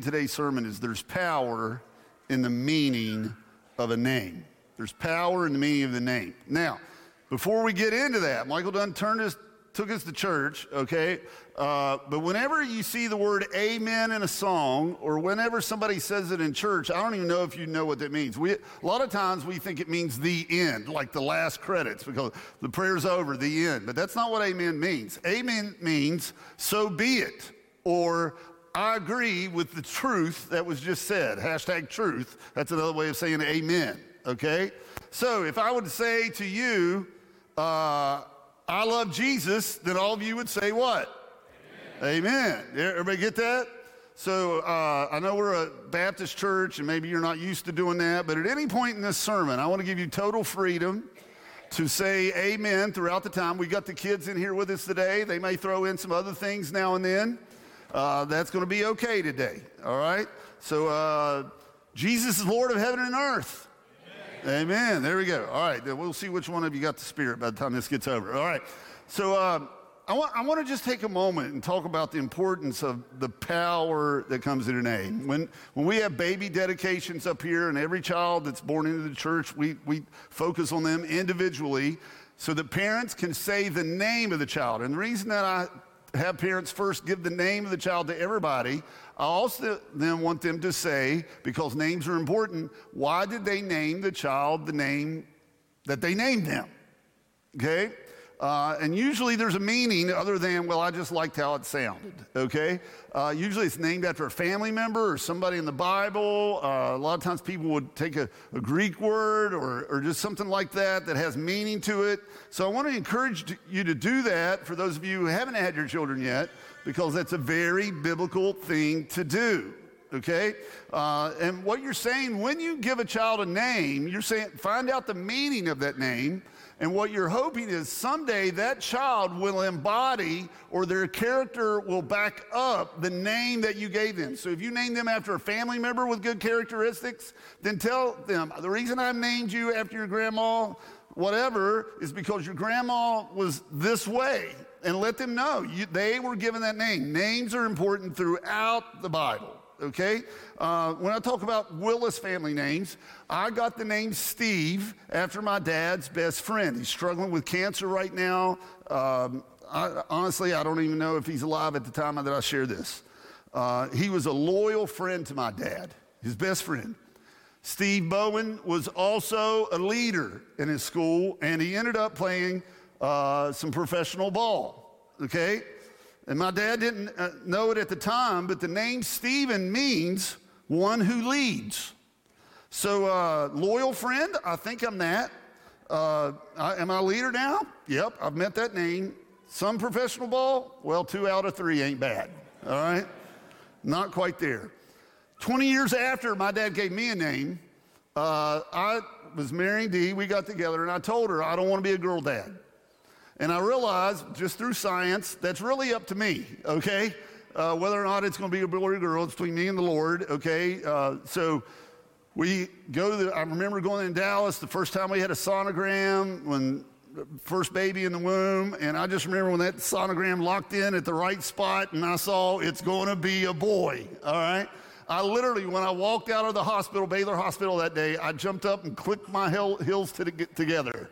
of today's sermon is there's power in the meaning of a name. There's power in the meaning of the name. Now, before we get into that, Michael Dunn turned us, took us to church, okay? Uh, but whenever you see the word amen in a song, or whenever somebody says it in church, I don't even know if you know what that means. We, a lot of times we think it means the end, like the last credits, because the prayer's over, the end. But that's not what amen means. Amen means so be it, or I agree with the truth that was just said. Hashtag truth. That's another way of saying amen, okay? So if I would say to you, uh, I love Jesus, then all of you would say what? Amen. Everybody get that? So uh, I know we're a Baptist church, and maybe you're not used to doing that, but at any point in this sermon, I want to give you total freedom to say amen throughout the time. We got the kids in here with us today. They may throw in some other things now and then. Uh, that's going to be okay today. All right? So uh, Jesus is Lord of heaven and earth. Amen. Amen. There we go. All right. We'll see which one of you got the Spirit by the time this gets over. All right. So, uh, I want, I want to just take a moment and talk about the importance of the power that comes in a name. When, when we have baby dedications up here, and every child that's born into the church, we, we focus on them individually so that parents can say the name of the child. And the reason that I have parents first give the name of the child to everybody, I also then want them to say, because names are important, why did they name the child the name that they named them? Okay? Uh, and usually there's a meaning other than, well, I just liked how it sounded, okay? Uh, usually it's named after a family member or somebody in the Bible. Uh, a lot of times people would take a, a Greek word or, or, just something like that that has meaning to it. So I want to encourage you to do that for those of you who haven't had your children yet, because that's a very biblical thing to do okay? Uh, and what you're saying, when you give a child a name, you're saying, find out the meaning of that name and what you're hoping is someday that child will embody or their character will back up the name that you gave them. So if you name them after a family member with good characteristics, then tell them the reason I named you after your grandma, whatever, is because your grandma was this way. And let them know you, they were given that name. Names are important throughout the Bible okay? Uh, when I talk about Willis family names, I got the name Steve after my dad's best friend. He's struggling with cancer right now. Um, I, honestly, I don't even know if he's alive at the time that I share this. Uh, he was a loyal friend to my dad, his best friend. Steve Bowen was also a leader in his school, and he ended up playing uh, some professional ball, okay? And my dad didn't uh, know it at the time, but the name Stephen means one who leads. So, uh, loyal friend, I think I'm that. Uh, I, am I a leader now? Yep, I've met that name. Some professional ball? Well, two out of three ain't bad. All right? Not quite there. 20 years after my dad gave me a name, uh, I was marrying Dee. We got together, and I told her I don't want to be a girl dad. And I realized just through science, that's really up to me, okay? Uh, whether or not it's going to be a boy or a girl, it's between me and the Lord, okay? Uh, so we go to, the, I remember going in Dallas the first time we had a sonogram when first baby in the womb, and I just remember when that sonogram locked in at the right spot and I saw it's going to be a boy, all right? I literally, when I walked out of the hospital, Baylor Hospital that day, I jumped up and clicked my heels together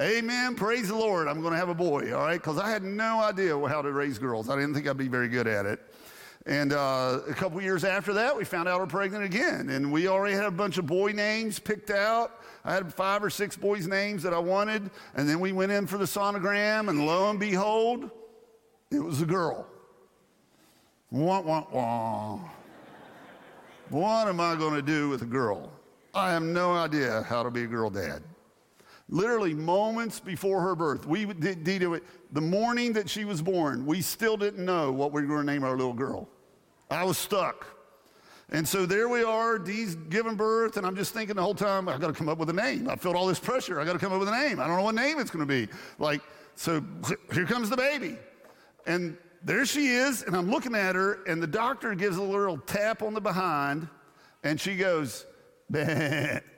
Amen. Praise the Lord. I'm going to have a boy, all right? Because I had no idea how to raise girls. I didn't think I'd be very good at it. And uh, a couple years after that, we found out we're pregnant again. And we already had a bunch of boy names picked out. I had five or six boys' names that I wanted. And then we went in for the sonogram, and lo and behold, it was a girl. Wah, wah, wah. what am I going to do with a girl? I have no idea how to be a girl dad literally moments before her birth. We did, did it the morning that she was born. We still didn't know what we were going to name our little girl. I was stuck. And so there we are, Dee's giving birth, and I'm just thinking the whole time, I've got to come up with a name. I felt all this pressure. I got to come up with a name. I don't know what name it's going to be. Like, so here comes the baby. And there she is, and I'm looking at her, and the doctor gives a little tap on the behind, and she goes.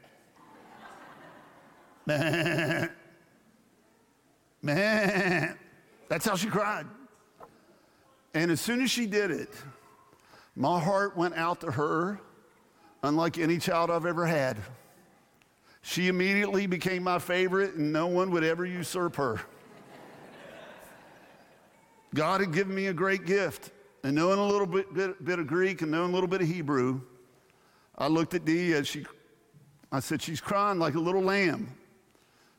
Man, man. That's how she cried. And as soon as she did it, My heart went out to her unlike any child I've ever had. She immediately became my favorite, and no one would ever usurp her. God had given me a great gift. And knowing a little bit, bit, bit of Greek and knowing a little bit of Hebrew, I looked at Dee as she, I said, she's crying like a little lamb.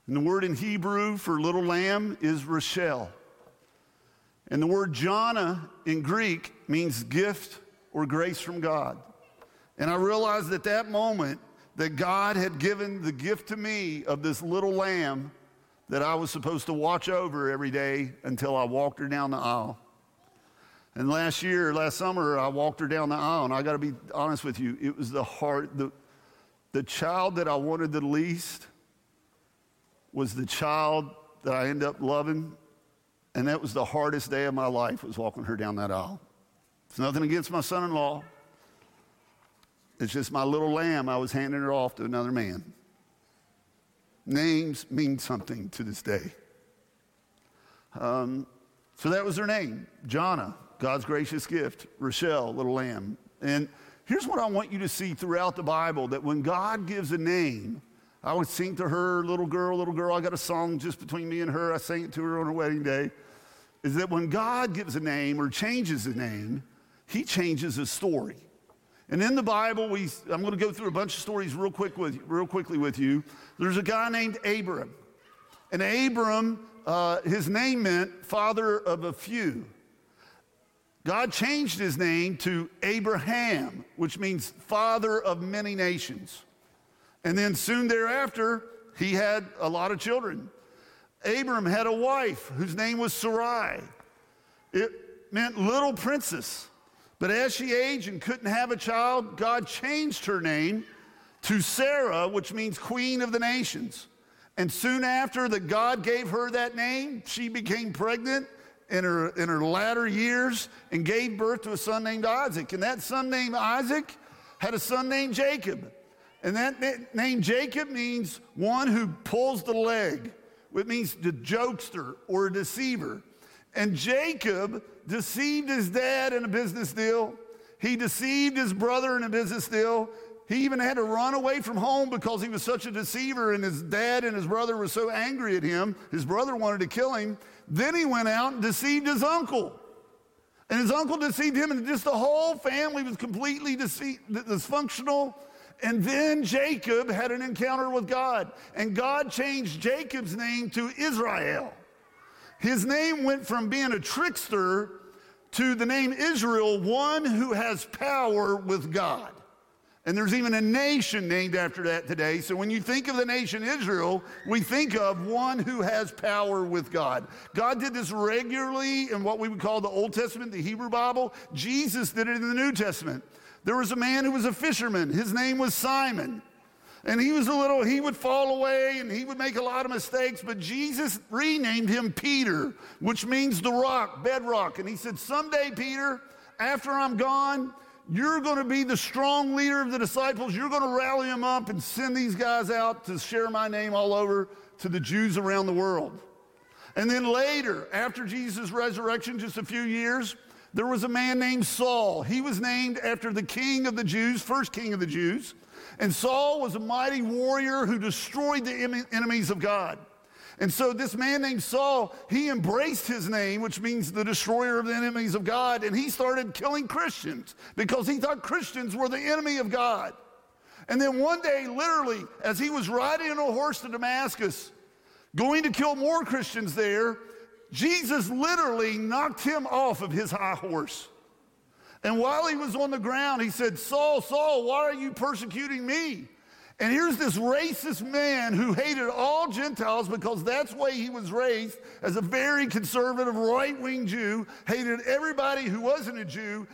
And the word in Hebrew for little lamb is Rachel. And the word jana in Greek means gift or grace from God. And I realized at that moment that God had given the gift to me of this little lamb that I was supposed to watch over every day until I walked her down the aisle. And last year, last summer, I walked her down the aisle, and I got to be honest with you, it was the heart, the, the child that I wanted the least was the child that I ended up loving, and that was the hardest day of my life was walking her down that aisle. It's nothing against my son-in-law. It's just my little lamb. I was handing her off to another man. Names mean something to this day. Um, so that was her name, Jana, God's gracious gift, Rochelle, little lamb. And here's what I want you to see throughout the Bible that when God gives a name, I would sing to her, little girl, little girl. I got a song just between me and her. I sang it to her on her wedding day. Is that when God gives a name or changes a name, he changes a story. And in the Bible, we, I'm going to go through a bunch of stories real, quick with, real quickly with you. There's a guy named Abram. And Abram, uh, his name meant father of a few. God changed his name to Abraham, which means father of many nations. And then soon thereafter, he had a lot of children. Abram had a wife whose name was Sarai. It meant little princess. But as she aged and couldn't have a child, God changed her name to Sarah, which means queen of the nations. And soon after that God gave her that name, she became pregnant in her, in her latter years and gave birth to a son named Isaac. And that son named Isaac had a son named Jacob. And that name Jacob means one who pulls the leg. It means the jokester or a deceiver. And Jacob deceived his dad in a business deal. He deceived his brother in a business deal. He even had to run away from home because he was such a deceiver, and his dad and his brother were so angry at him. His brother wanted to kill him. Then he went out and deceived his uncle. And his uncle deceived him, and just the whole family was completely dysfunctional. And then Jacob had an encounter with God, and God changed Jacob's name to Israel. His name went from being a trickster to the name Israel, one who has power with God. And there's even a nation named after that today. So when you think of the nation Israel, we think of one who has power with God. God did this regularly in what we would call the Old Testament, the Hebrew Bible. Jesus did it in the New Testament. There was a man who was a fisherman. His name was Simon. And he was a little, he would fall away and he would make a lot of mistakes, but Jesus renamed him Peter, which means the rock, bedrock. And he said, Someday, Peter, after I'm gone, you're going to be the strong leader of the disciples. You're going to rally them up and send these guys out to share my name all over to the Jews around the world. And then later, after Jesus' resurrection, just a few years, there was a man named Saul. He was named after the king of the Jews, first king of the Jews. And Saul was a mighty warrior who destroyed the enemies of God. And so this man named Saul, he embraced his name, which means the destroyer of the enemies of God, and he started killing Christians because he thought Christians were the enemy of God. And then one day, literally, as he was riding on a horse to Damascus, going to kill more Christians there, Jesus literally knocked him off of his high horse. And while he was on the ground, he said, Saul, Saul, why are you persecuting me? And here's this racist man who hated all Gentiles because that's the way he was raised as a very conservative right wing Jew, hated everybody who wasn't a Jew.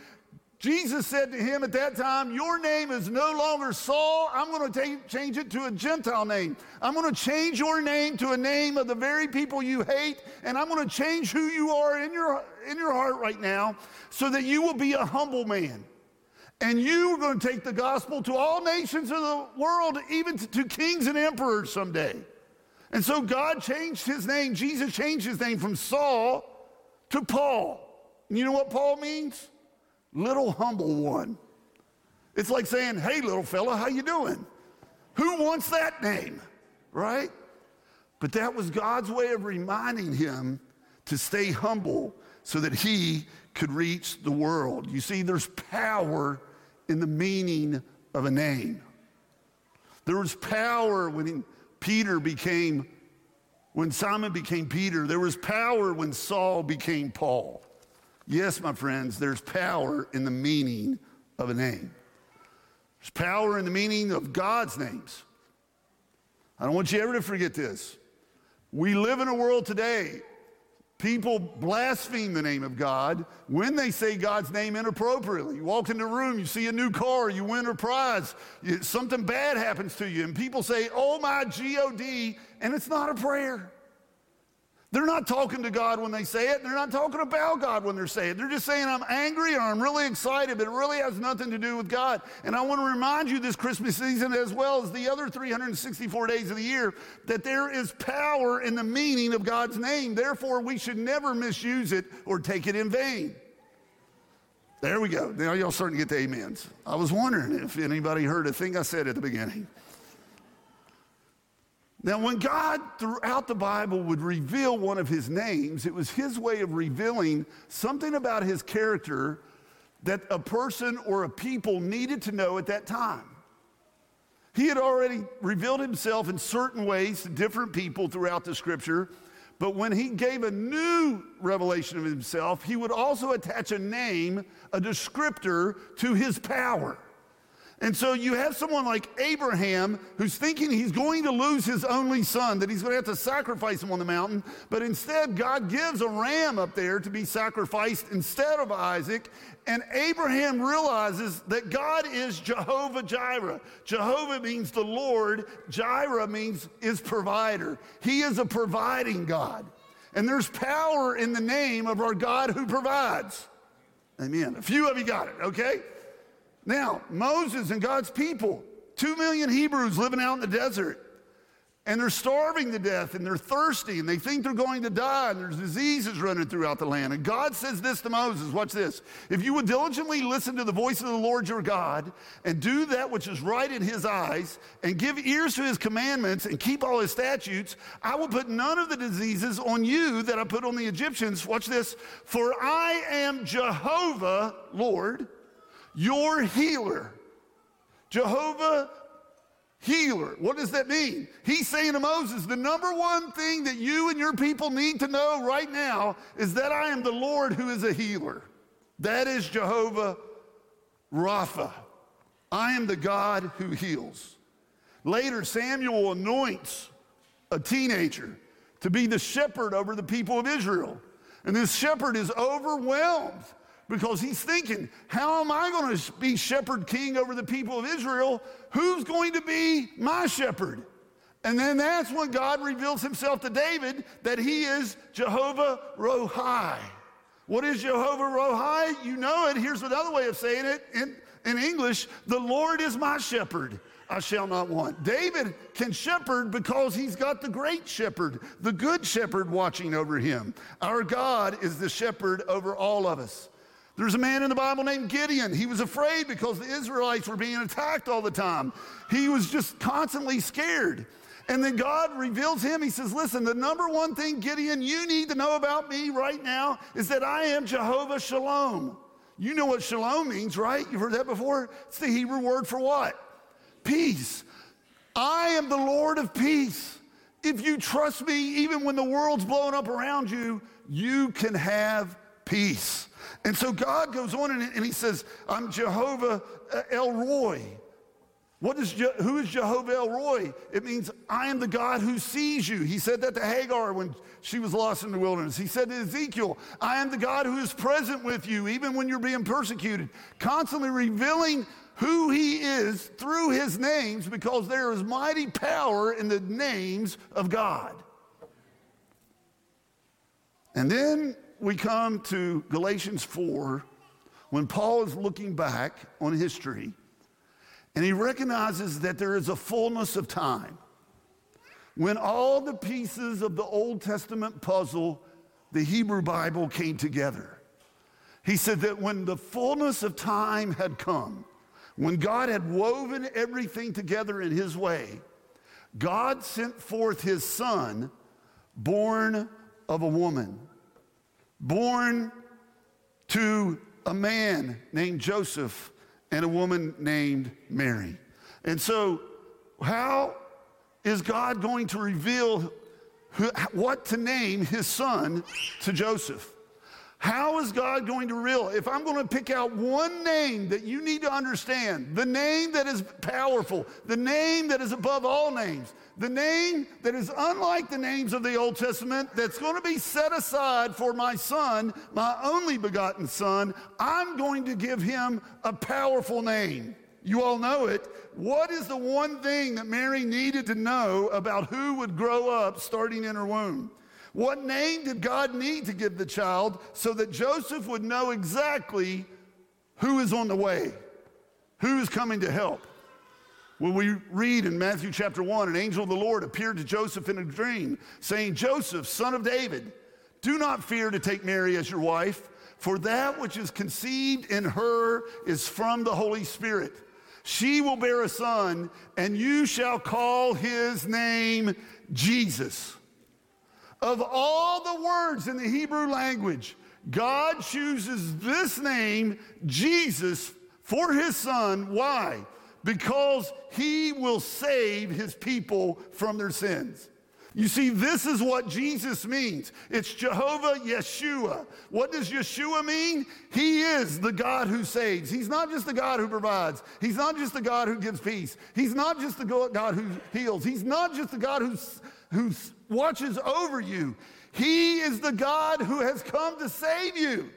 Jesus said to him at that time, Your name is no longer Saul. I'm going to change it to a Gentile name. I'm going to change your name to a name of the very people you hate, and I'm going to change who you are in your, in your heart right now so that you will be a humble man. And you are going to take the gospel to all nations of the world, even to kings and emperors someday. And so God changed his name. Jesus changed his name from Saul to Paul. And you know what Paul means? Little humble one. It's like saying, "Hey, little fella, how you doing?" Who wants that name, right? But that was God's way of reminding him to stay humble so that he could reach the world. You see, there's power in the meaning of a name. There was power when Peter became, when Simon became Peter. There was power when Saul became Paul. Yes, my friends, there's power in the meaning of a name. There's power in the meaning of God's names. I don't want you ever to forget this. We live in a world today, people blaspheme the name of God when they say God's name inappropriately. You walk into a room, you see a new car, you win a prize, something bad happens to you, and people say, Oh my God, and it's not a prayer. They're not talking to God when they say it. They're not talking about God when they're saying it. They're just saying, I'm angry or I'm really excited, but it really has nothing to do with God. And I want to remind you this Christmas season, as well as the other 364 days of the year, that there is power in the meaning of God's name. Therefore, we should never misuse it or take it in vain. There we go. Now y'all starting to get the amens. I was wondering if anybody heard a thing I said at the beginning. Now, when God throughout the Bible would reveal one of his names, it was his way of revealing something about his character that a person or a people needed to know at that time. He had already revealed himself in certain ways to different people throughout the scripture, but when he gave a new revelation of himself, he would also attach a name, a descriptor to his power. And so you have someone like Abraham who's thinking he's going to lose his only son, that he's going to have to sacrifice him on the mountain. But instead, God gives a ram up there to be sacrificed instead of Isaac. And Abraham realizes that God is Jehovah Jireh. Jehovah means the Lord, Jireh means is provider. He is a providing God. And there's power in the name of our God who provides. Amen. A few of you got it, okay? Now, Moses and God's people, two million Hebrews living out in the desert, and they're starving to death and they're thirsty and they think they're going to die and there's diseases running throughout the land. And God says this to Moses watch this. If you would diligently listen to the voice of the Lord your God and do that which is right in his eyes and give ears to his commandments and keep all his statutes, I will put none of the diseases on you that I put on the Egyptians. Watch this. For I am Jehovah, Lord your healer. Jehovah healer. What does that mean? He's saying to Moses, the number one thing that you and your people need to know right now is that I am the Lord who is a healer. That is Jehovah Rapha. I am the God who heals. Later, Samuel anoints a teenager to be the shepherd over the people of Israel. And this shepherd is overwhelmed because he's thinking, how am I going to be shepherd king over the people of Israel? Who's going to be my shepherd? And then that's when God reveals himself to David that he is Jehovah Rohi. What is Jehovah Rohi? You know it. Here's another way of saying it in, in English The Lord is my shepherd. I shall not want. David can shepherd because he's got the great shepherd, the good shepherd watching over him. Our God is the shepherd over all of us. There's a man in the Bible named Gideon. He was afraid because the Israelites were being attacked all the time. He was just constantly scared. And then God reveals him. He says, Listen, the number one thing, Gideon, you need to know about me right now is that I am Jehovah Shalom. You know what shalom means, right? You've heard that before? It's the Hebrew word for what? Peace. I am the Lord of peace. If you trust me, even when the world's blowing up around you, you can have peace. And so God goes on and, and he says, I'm Jehovah uh, El Roi. What is Je- who is Jehovah El Roi? It means I am the God who sees you. He said that to Hagar when she was lost in the wilderness. He said to Ezekiel, I am the God who is present with you even when you're being persecuted, constantly revealing who he is through his names because there is mighty power in the names of God. And then we come to Galatians 4 when Paul is looking back on history and he recognizes that there is a fullness of time when all the pieces of the Old Testament puzzle, the Hebrew Bible, came together. He said that when the fullness of time had come, when God had woven everything together in his way, God sent forth his son, born of a woman, born to a man named Joseph and a woman named Mary. And so, how is God going to reveal who, what to name his son to Joseph? How is God going to reveal? If I'm going to pick out one name that you need to understand, the name that is powerful, the name that is above all names, the name that is unlike the names of the Old Testament, that's going to be set aside for my son, my only begotten son, I'm going to give him a powerful name. You all know it. What is the one thing that Mary needed to know about who would grow up starting in her womb? What name did God need to give the child so that Joseph would know exactly who is on the way, who is coming to help? When we read in Matthew chapter 1, an angel of the Lord appeared to Joseph in a dream, saying, Joseph, son of David, do not fear to take Mary as your wife, for that which is conceived in her is from the Holy Spirit. She will bear a son, and you shall call his name Jesus. Of all the words in the Hebrew language, God chooses this name, Jesus, for his son. Why? Because he will save his people from their sins. You see, this is what Jesus means. It's Jehovah Yeshua. What does Yeshua mean? He is the God who saves. He's not just the God who provides. He's not just the God who gives peace. He's not just the God who heals. He's not just the God who, watches over you. He is the God who has come to save you.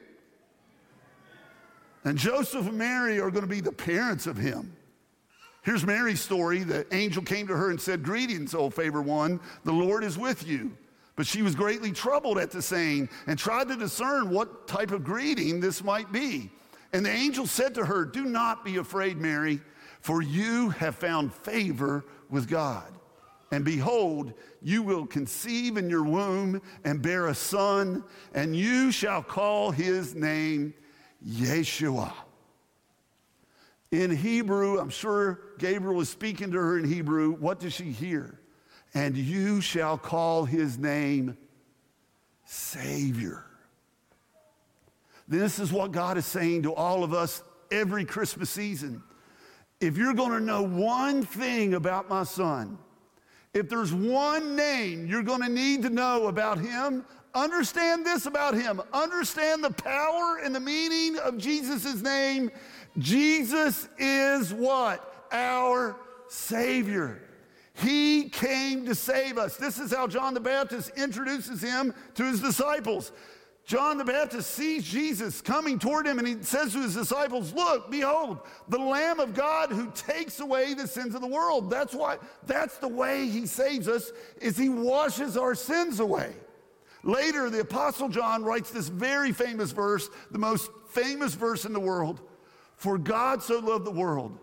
And Joseph and Mary are going to be the parents of him. Here's Mary's story. The angel came to her and said, Greetings, O favored one, the Lord is with you. But she was greatly troubled at the saying and tried to discern what type of greeting this might be. And the angel said to her, Do not be afraid, Mary, for you have found favor with God. And behold, you will conceive in your womb and bear a son, and you shall call his name Yeshua in Hebrew, I'm sure Gabriel was speaking to her in Hebrew. What does she hear? And you shall call his name Savior. This is what God is saying to all of us every Christmas season. If you're going to know one thing about my son, if there's one name you're going to need to know about him, understand this about him. Understand the power and the meaning of Jesus' name Jesus is what? Our Savior. He came to save us. This is how John the Baptist introduces him to his disciples. John the Baptist sees Jesus coming toward him and he says to his disciples, Look, behold, the Lamb of God who takes away the sins of the world. That's why, that's the way he saves us, is he washes our sins away. Later, the Apostle John writes this very famous verse, the most famous verse in the world. For God so loved the world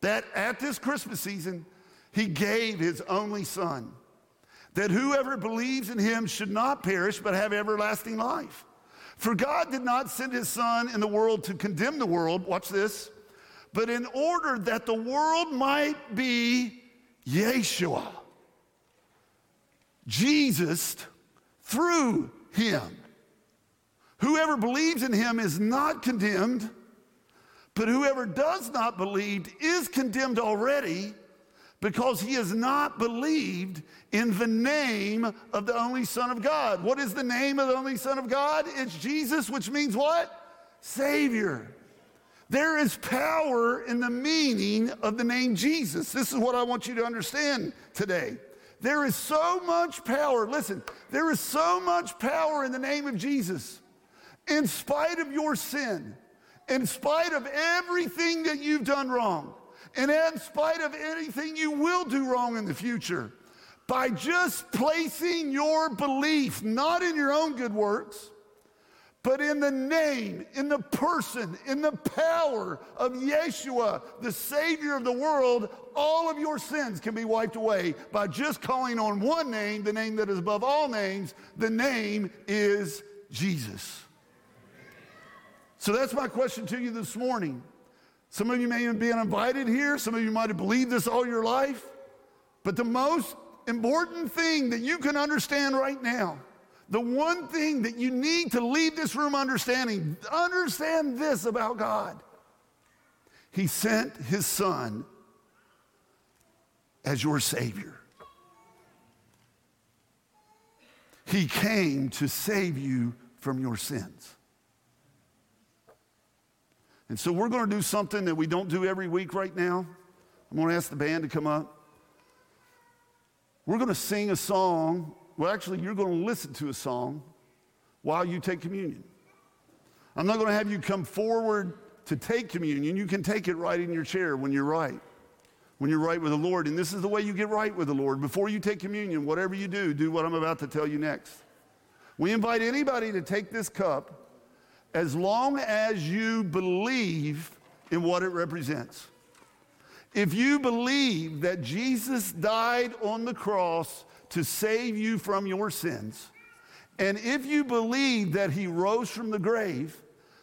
that at this Christmas season, he gave his only son, that whoever believes in him should not perish but have everlasting life. For God did not send his son in the world to condemn the world, watch this, but in order that the world might be Yeshua, Jesus through him. Whoever believes in him is not condemned but whoever does not believe is condemned already because he has not believed in the name of the only Son of God. What is the name of the only Son of God? It's Jesus, which means what? Savior. There is power in the meaning of the name Jesus. This is what I want you to understand today. There is so much power. Listen, there is so much power in the name of Jesus. In spite of your sin, in spite of everything that you've done wrong, and in spite of anything you will do wrong in the future, by just placing your belief not in your own good works, but in the name, in the person, in the power of Yeshua, the Savior of the world, all of your sins can be wiped away by just calling on one name, the name that is above all names. The name is Jesus. So that's my question to you this morning. Some of you may even be invited here, some of you might have believed this all your life. But the most important thing that you can understand right now, the one thing that you need to leave this room understanding, understand this about God. He sent his son as your Savior. He came to save you from your sins. And so we're going to do something that we don't do every week right now. I'm going to ask the band to come up. We're going to sing a song. Well, actually, you're going to listen to a song while you take communion. I'm not going to have you come forward to take communion. You can take it right in your chair when you're right when you're right with the Lord. And this is the way you get right with the Lord. Before you take communion, whatever you do, do what I'm about to tell you next. We invite anybody to take this cup as long as you believe in what it represents. If you believe that Jesus died on the cross to save you from your sins, and if you believe that he rose from the grave,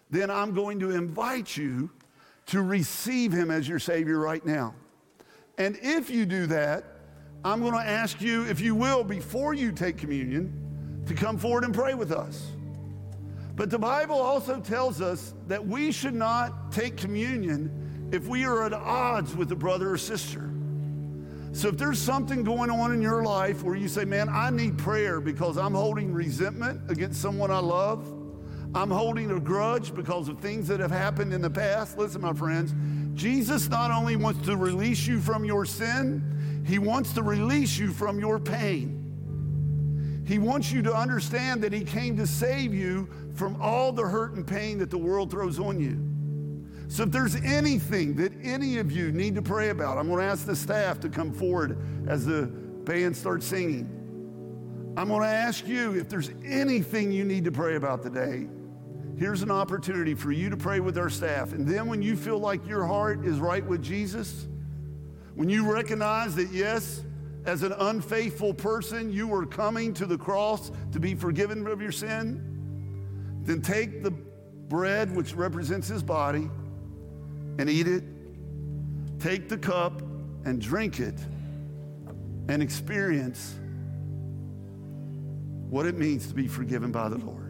then I'm going to invite you to receive him as your Savior right now. And if you do that, I'm going to ask you, if you will, before you take communion, to come forward and pray with us. But the Bible also tells us that we should not take communion if we are at odds with a brother or sister. So if there's something going on in your life where you say, man, I need prayer because I'm holding resentment against someone I love, I'm holding a grudge because of things that have happened in the past. Listen, my friends, Jesus not only wants to release you from your sin, he wants to release you from your pain. He wants you to understand that he came to save you from all the hurt and pain that the world throws on you. So if there's anything that any of you need to pray about, I'm going to ask the staff to come forward as the band starts singing. I'm going to ask you if there's anything you need to pray about today here's an opportunity for you to pray with our staff. And then when you feel like your heart is right with Jesus, when you recognize that, yes, as an unfaithful person, you were coming to the cross to be forgiven of your sin, then take the bread, which represents his body, and eat it. Take the cup and drink it and experience what it means to be forgiven by the Lord.